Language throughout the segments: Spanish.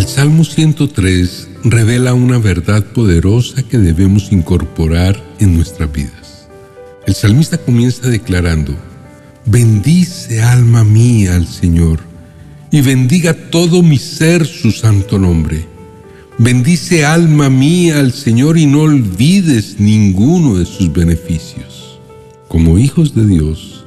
El Salmo 103 revela una verdad poderosa que debemos incorporar en nuestras vidas. El salmista comienza declarando, Bendice alma mía al Señor, y bendiga todo mi ser su santo nombre. Bendice alma mía al Señor y no olvides ninguno de sus beneficios. Como hijos de Dios,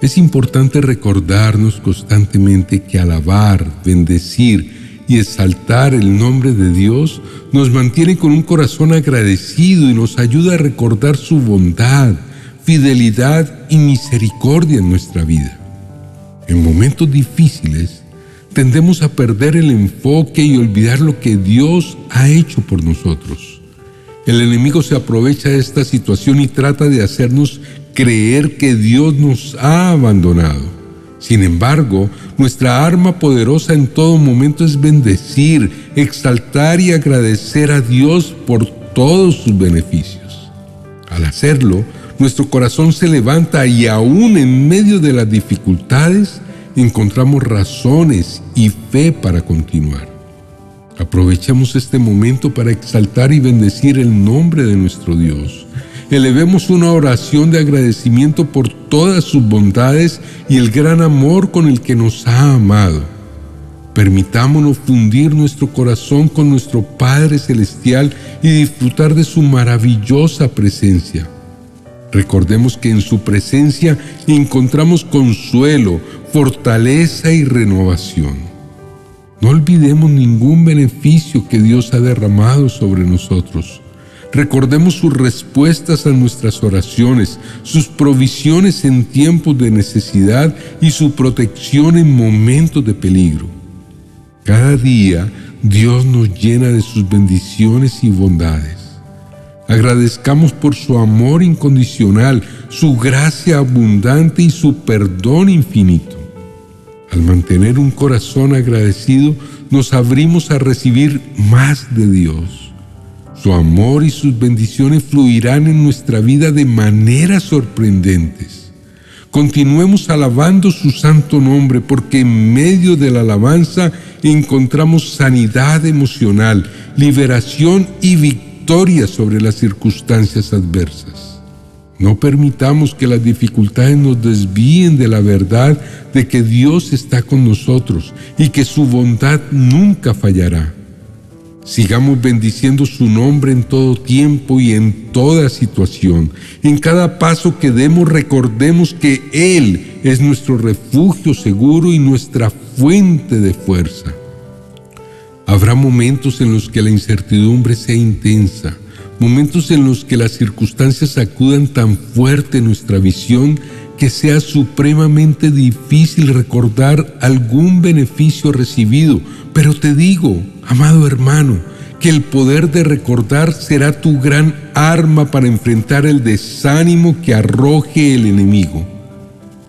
es importante recordarnos constantemente que alabar, bendecir y exaltar el nombre de Dios nos mantiene con un corazón agradecido y nos ayuda a recordar su bondad, fidelidad y misericordia en nuestra vida. En momentos difíciles, tendemos a perder el enfoque y olvidar lo que Dios ha hecho por nosotros. El enemigo se aprovecha de esta situación y trata de hacernos creer que Dios nos ha abandonado. Sin embargo, nuestra arma poderosa en todo momento es bendecir, exaltar y agradecer a Dios por todos sus beneficios. Al hacerlo, nuestro corazón se levanta y aún en medio de las dificultades encontramos razones y fe para continuar. Aprovechemos este momento para exaltar y bendecir el nombre de nuestro Dios elevemos una oración de agradecimiento por todas sus bondades y el gran amor con el que nos ha amado. Permitámonos fundir nuestro corazón con nuestro Padre Celestial y disfrutar de su maravillosa presencia. Recordemos que en su presencia encontramos consuelo, fortaleza y renovación. No olvidemos ningún beneficio que Dios ha derramado sobre nosotros. Recordemos sus respuestas a nuestras oraciones, sus provisiones en tiempos de necesidad y su protección en momentos de peligro. Cada día Dios nos llena de sus bendiciones y bondades. Agradezcamos por su amor incondicional, su gracia abundante y su perdón infinito. Al mantener un corazón agradecido, nos abrimos a recibir más de Dios. Su amor y sus bendiciones fluirán en nuestra vida de maneras sorprendentes. Continuemos alabando su santo nombre porque en medio de la alabanza encontramos sanidad emocional, liberación y victoria sobre las circunstancias adversas. No permitamos que las dificultades nos desvíen de la verdad de que Dios está con nosotros y que su bondad nunca fallará. Sigamos bendiciendo su nombre en todo tiempo y en toda situación. En cada paso que demos recordemos que Él es nuestro refugio seguro y nuestra fuente de fuerza. Habrá momentos en los que la incertidumbre sea intensa, momentos en los que las circunstancias sacudan tan fuerte nuestra visión que sea supremamente difícil recordar algún beneficio recibido, pero te digo, amado hermano, que el poder de recordar será tu gran arma para enfrentar el desánimo que arroje el enemigo.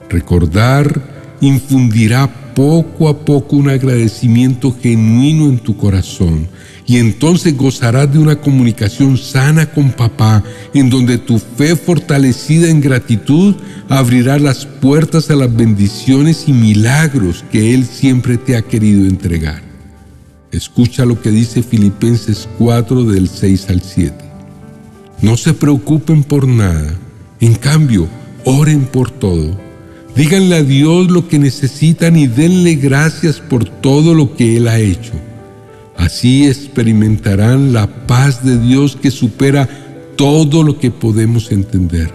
Recordar infundirá poco a poco un agradecimiento genuino en tu corazón y entonces gozarás de una comunicación sana con papá, en donde tu fe fortalecida en gratitud abrirá las puertas a las bendiciones y milagros que Él siempre te ha querido entregar. Escucha lo que dice Filipenses 4 del 6 al 7. No se preocupen por nada, en cambio, oren por todo. Díganle a Dios lo que necesitan y denle gracias por todo lo que Él ha hecho Así experimentarán la paz de Dios que supera todo lo que podemos entender.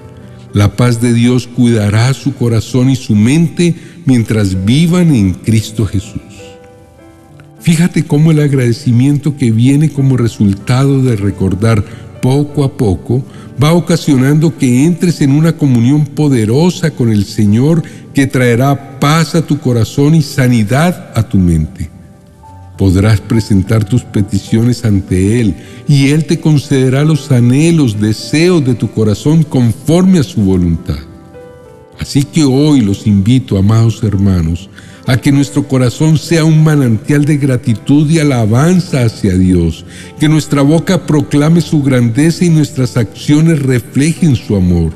La paz de Dios cuidará su corazón y su mente mientras vivan en Cristo Jesús. Fíjate cómo el agradecimiento que viene como resultado de recordar poco a poco va ocasionando que entres en una comunión poderosa con el Señor que traerá paz a tu corazón y sanidad a tu mente podrás presentar tus peticiones ante Él y Él te concederá los anhelos, deseos de tu corazón conforme a su voluntad. Así que hoy los invito, amados hermanos, a que nuestro corazón sea un manantial de gratitud y alabanza hacia Dios, que nuestra boca proclame su grandeza y nuestras acciones reflejen su amor.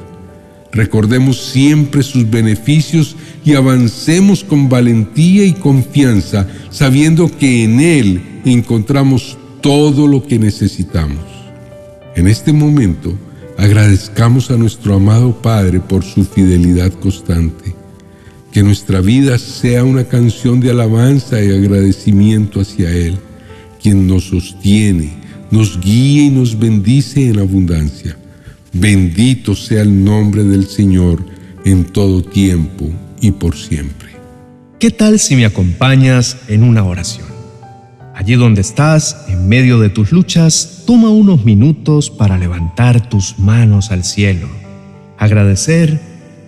Recordemos siempre sus beneficios y avancemos con valentía y confianza, sabiendo que en Él encontramos todo lo que necesitamos. En este momento, agradezcamos a nuestro amado Padre por su fidelidad constante. Que nuestra vida sea una canción de alabanza y agradecimiento hacia Él, quien nos sostiene, nos guía y nos bendice en abundancia. Bendito sea el nombre del Señor en todo tiempo y por siempre. ¿Qué tal si me acompañas en una oración? Allí donde estás, en medio de tus luchas, toma unos minutos para levantar tus manos al cielo, agradecer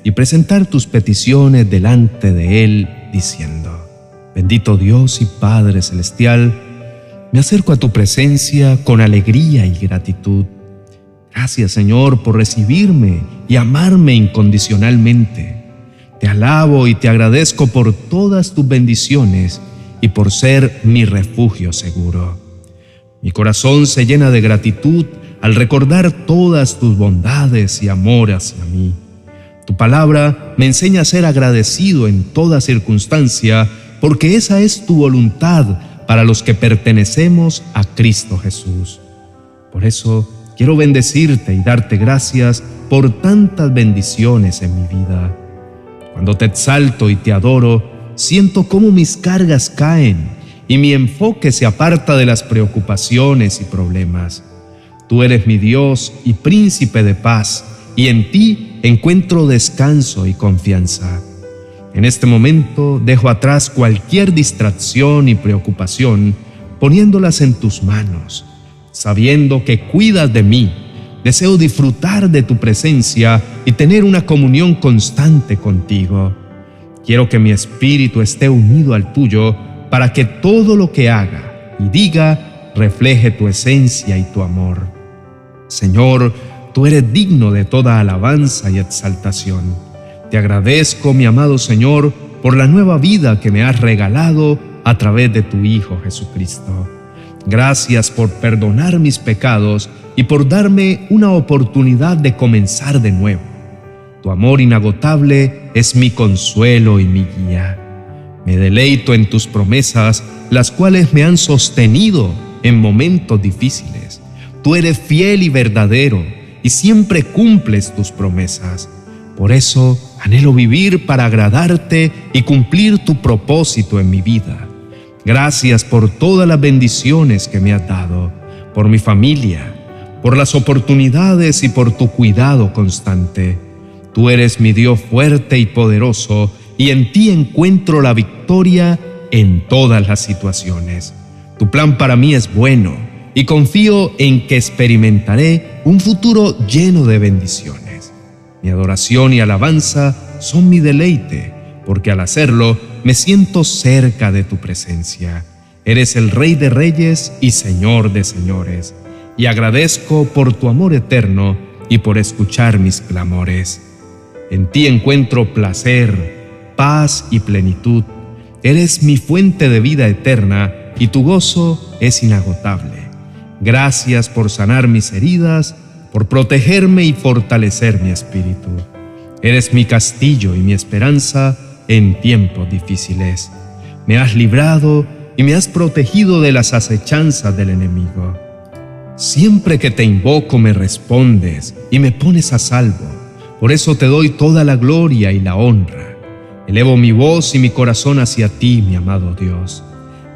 y presentar tus peticiones delante de Él, diciendo, Bendito Dios y Padre Celestial, me acerco a tu presencia con alegría y gratitud. Gracias Señor por recibirme y amarme incondicionalmente. Te alabo y te agradezco por todas tus bendiciones y por ser mi refugio seguro. Mi corazón se llena de gratitud al recordar todas tus bondades y amor hacia mí. Tu palabra me enseña a ser agradecido en toda circunstancia porque esa es tu voluntad para los que pertenecemos a Cristo Jesús. Por eso quiero bendecirte y darte gracias por tantas bendiciones en mi vida. Cuando te exalto y te adoro, siento cómo mis cargas caen y mi enfoque se aparta de las preocupaciones y problemas. Tú eres mi Dios y príncipe de paz, y en ti encuentro descanso y confianza. En este momento dejo atrás cualquier distracción y preocupación, poniéndolas en tus manos, sabiendo que cuidas de mí Deseo disfrutar de tu presencia y tener una comunión constante contigo. Quiero que mi espíritu esté unido al tuyo para que todo lo que haga y diga refleje tu esencia y tu amor. Señor, tú eres digno de toda alabanza y exaltación. Te agradezco, mi amado Señor, por la nueva vida que me has regalado a través de tu Hijo Jesucristo. Gracias por perdonar mis pecados y por darme una oportunidad de comenzar de nuevo. Tu amor inagotable es mi consuelo y mi guía. Me deleito en tus promesas, las cuales me han sostenido en momentos difíciles. Tú eres fiel y verdadero y siempre cumples tus promesas. Por eso anhelo vivir para agradarte y cumplir tu propósito en mi vida. Gracias por todas las bendiciones que me has dado, por mi familia, por las oportunidades y por tu cuidado constante. Tú eres mi Dios fuerte y poderoso, y en ti encuentro la victoria en todas las situaciones. Tu plan para mí es bueno, y confío en que experimentaré un futuro lleno de bendiciones. Mi adoración y alabanza son mi deleite, porque al hacerlo me siento cerca de tu presencia. Eres el Rey de Reyes y Señor de Señores y agradezco por tu amor eterno y por escuchar mis clamores. En ti encuentro placer, paz y plenitud. Eres mi fuente de vida eterna y tu gozo es inagotable. Gracias por sanar mis heridas, por protegerme y fortalecer mi espíritu. Eres mi castillo y mi esperanza en tiempos difíciles. Me has librado y me has protegido de las acechanzas del enemigo. Siempre que te invoco me respondes y me pones a salvo. Por eso te doy toda la gloria y la honra. Elevo mi voz y mi corazón hacia ti, mi amado Dios.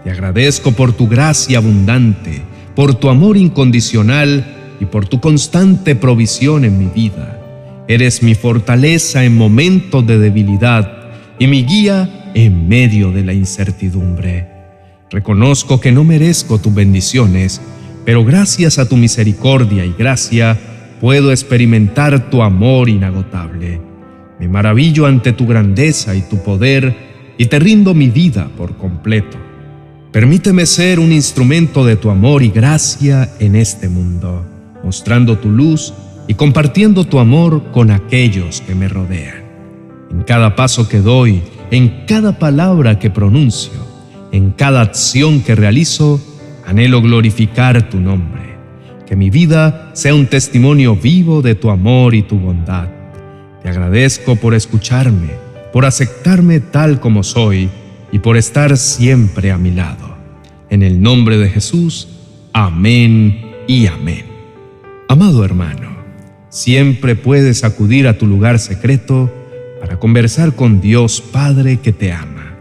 Te agradezco por tu gracia abundante, por tu amor incondicional y por tu constante provisión en mi vida. Eres mi fortaleza en momentos de debilidad y mi guía en medio de la incertidumbre. Reconozco que no merezco tus bendiciones, pero gracias a tu misericordia y gracia puedo experimentar tu amor inagotable. Me maravillo ante tu grandeza y tu poder y te rindo mi vida por completo. Permíteme ser un instrumento de tu amor y gracia en este mundo, mostrando tu luz y compartiendo tu amor con aquellos que me rodean. En cada paso que doy, en cada palabra que pronuncio, en cada acción que realizo, Anhelo glorificar tu nombre, que mi vida sea un testimonio vivo de tu amor y tu bondad. Te agradezco por escucharme, por aceptarme tal como soy y por estar siempre a mi lado. En el nombre de Jesús, amén y amén. Amado hermano, siempre puedes acudir a tu lugar secreto para conversar con Dios Padre que te ama.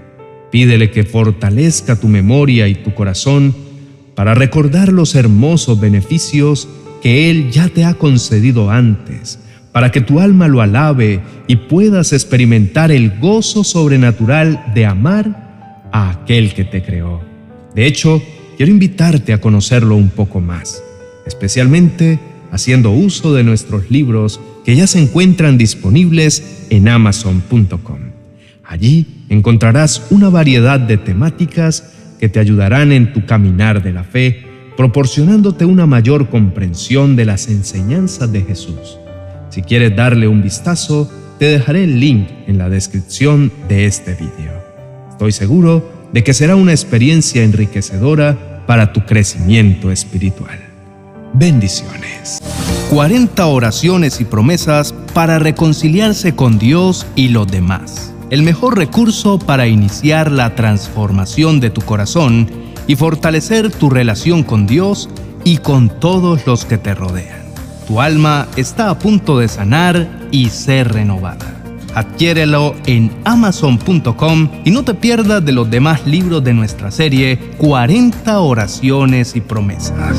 Pídele que fortalezca tu memoria y tu corazón para recordar los hermosos beneficios que Él ya te ha concedido antes, para que tu alma lo alabe y puedas experimentar el gozo sobrenatural de amar a aquel que te creó. De hecho, quiero invitarte a conocerlo un poco más, especialmente haciendo uso de nuestros libros que ya se encuentran disponibles en amazon.com. Allí encontrarás una variedad de temáticas que te ayudarán en tu caminar de la fe, proporcionándote una mayor comprensión de las enseñanzas de Jesús. Si quieres darle un vistazo, te dejaré el link en la descripción de este video. Estoy seguro de que será una experiencia enriquecedora para tu crecimiento espiritual. Bendiciones. 40 oraciones y promesas para reconciliarse con Dios y los demás. El mejor recurso para iniciar la transformación de tu corazón y fortalecer tu relación con Dios y con todos los que te rodean. Tu alma está a punto de sanar y ser renovada. Adquiérelo en amazon.com y no te pierdas de los demás libros de nuestra serie 40 oraciones y promesas.